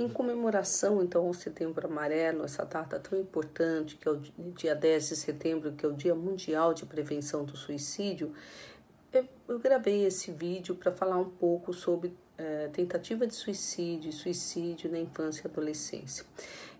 Em comemoração, então, ao Setembro Amarelo, essa data tão importante, que é o dia 10 de setembro, que é o Dia Mundial de Prevenção do Suicídio, eu, gravei esse vídeo para falar um pouco sobre é, tentativa de suicídio e suicídio na infância e adolescência.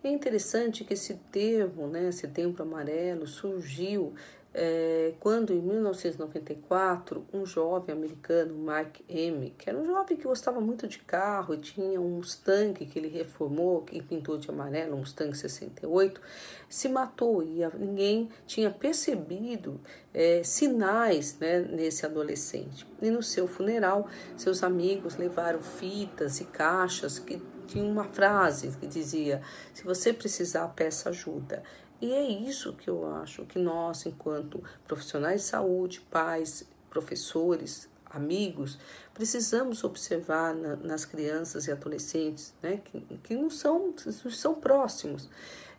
É interessante que esse termo, né, Setembro Amarelo, surgiu é, quando em 1994 um jovem americano, Mark M, que era um jovem que gostava muito de carro e tinha um Mustang que ele reformou, que pintou de amarelo, um Mustang 68, se matou e ninguém tinha percebido é, sinais né, nesse adolescente. E no seu funeral, seus amigos levaram fitas e caixas que tinham uma frase que dizia: Se você precisar, peça ajuda. E é isso que eu acho que nós, enquanto profissionais de saúde, pais, professores, amigos, precisamos observar na, nas crianças e adolescentes, né, que, que não são, são próximos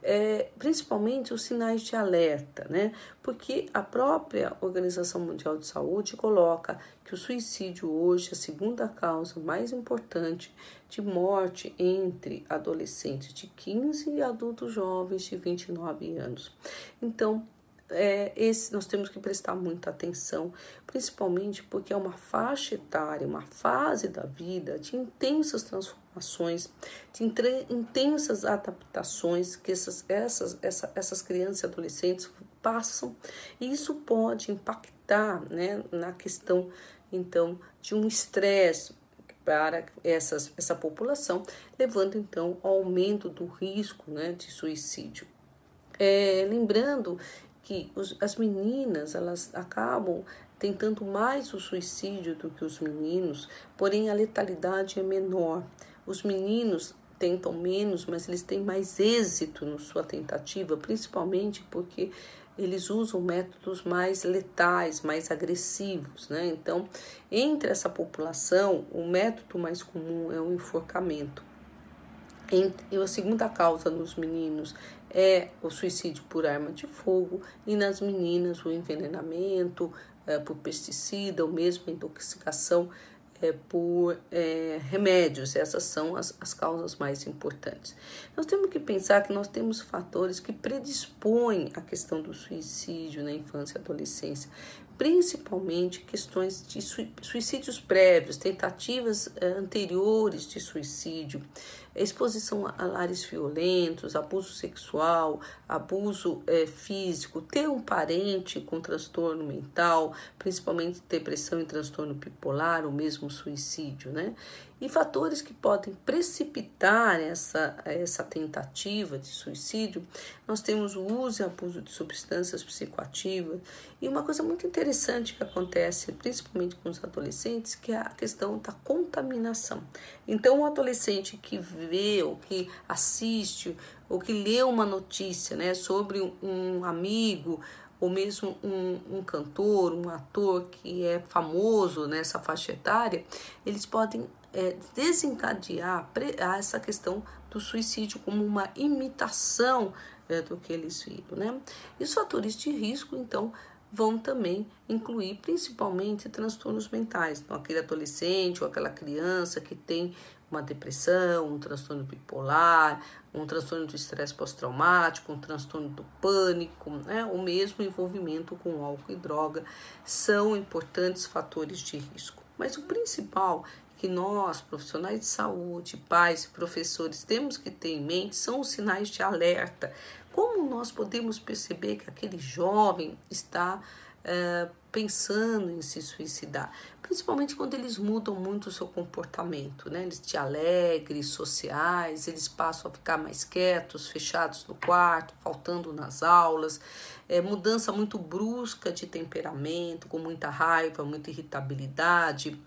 é, principalmente os sinais de alerta, né? Porque a própria Organização Mundial de Saúde coloca que o suicídio hoje é a segunda causa mais importante de morte entre adolescentes de 15 e adultos jovens de 29 anos. Então, é, esse nós temos que prestar muita atenção, principalmente porque é uma faixa etária, uma fase da vida de intensas transformações, de intensas adaptações que essas, essas, essa, essas crianças e adolescentes passam, e isso pode impactar né, na questão então de um estresse para essas, essa população, levando então ao aumento do risco né, de suicídio. É, lembrando que os, as meninas elas acabam tentando mais o suicídio do que os meninos, porém a letalidade é menor. Os meninos tentam menos, mas eles têm mais êxito na sua tentativa, principalmente porque eles usam métodos mais letais, mais agressivos, né? Então, entre essa população, o método mais comum é o enforcamento. E a segunda causa nos meninos é o suicídio por arma de fogo e nas meninas o envenenamento é, por pesticida ou mesmo a intoxicação é, por é, remédios. Essas são as, as causas mais importantes. Nós temos que pensar que nós temos fatores que predispõem à questão do suicídio na infância e adolescência, principalmente questões de suicídios prévios, tentativas é, anteriores de suicídio, exposição a lares violentos, abuso sexual, abuso é, físico, ter um parente com transtorno mental, principalmente depressão e transtorno bipolar, ou mesmo suicídio, né? E fatores que podem precipitar essa, essa tentativa de suicídio, nós temos o uso e abuso de substâncias psicoativas. E uma coisa muito interessante que acontece, principalmente com os adolescentes, que é a questão da contaminação. Então, o adolescente que vê, ou que assiste, ou que lê uma notícia né, sobre um amigo, ou mesmo um, um, cantor, um ator que é famoso nessa faixa etária, eles podem é, desencadear essa questão do suicídio como uma imitação é, do que eles viram, né? E os fatores de risco, então, vão também incluir principalmente transtornos mentais. Então, aquele adolescente ou aquela criança que tem uma depressão, um transtorno bipolar, um transtorno do estresse pós-traumático, um transtorno do pânico, né? o mesmo envolvimento com álcool e droga, são importantes fatores de risco. Mas o principal que nós, profissionais de saúde, pais professores, temos que ter em mente são os sinais de alerta. Como nós podemos perceber que aquele jovem está é, pensando em se suicidar? Principalmente quando eles mudam muito o seu comportamento, né? Eles te alegres, sociais, eles passam a ficar mais quietos, fechados no quarto, faltando nas aulas, é, mudança muito brusca de temperamento, com muita raiva, muita irritabilidade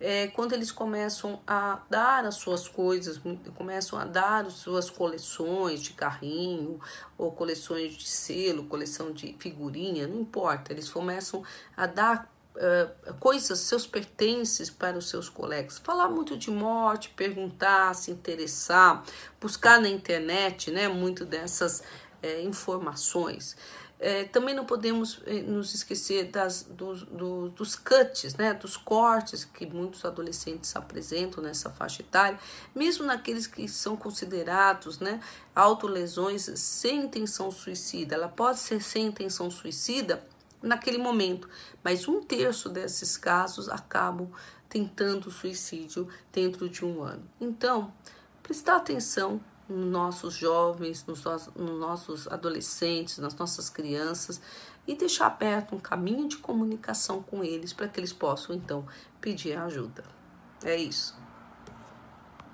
é, quando eles começam a dar as suas coisas, começam a dar as suas coleções de carrinho, ou coleções de selo, coleção de figurinha, não importa, eles começam a dar uh, coisas, seus pertences para os seus colegas. Falar muito de morte, perguntar, se interessar, buscar na internet né, muito dessas é, informações. É, também não podemos é, nos esquecer das, dos, do, dos cuts, né, dos cortes que muitos adolescentes apresentam nessa faixa etária, mesmo naqueles que são considerados né, autolesões sem intenção suicida. Ela pode ser sem intenção suicida naquele momento, mas um terço desses casos acabam tentando suicídio dentro de um ano. Então, prestar atenção nos nossos jovens, nos, nos nossos adolescentes, nas nossas crianças e deixar aberto um caminho de comunicação com eles para que eles possam então pedir ajuda. É isso.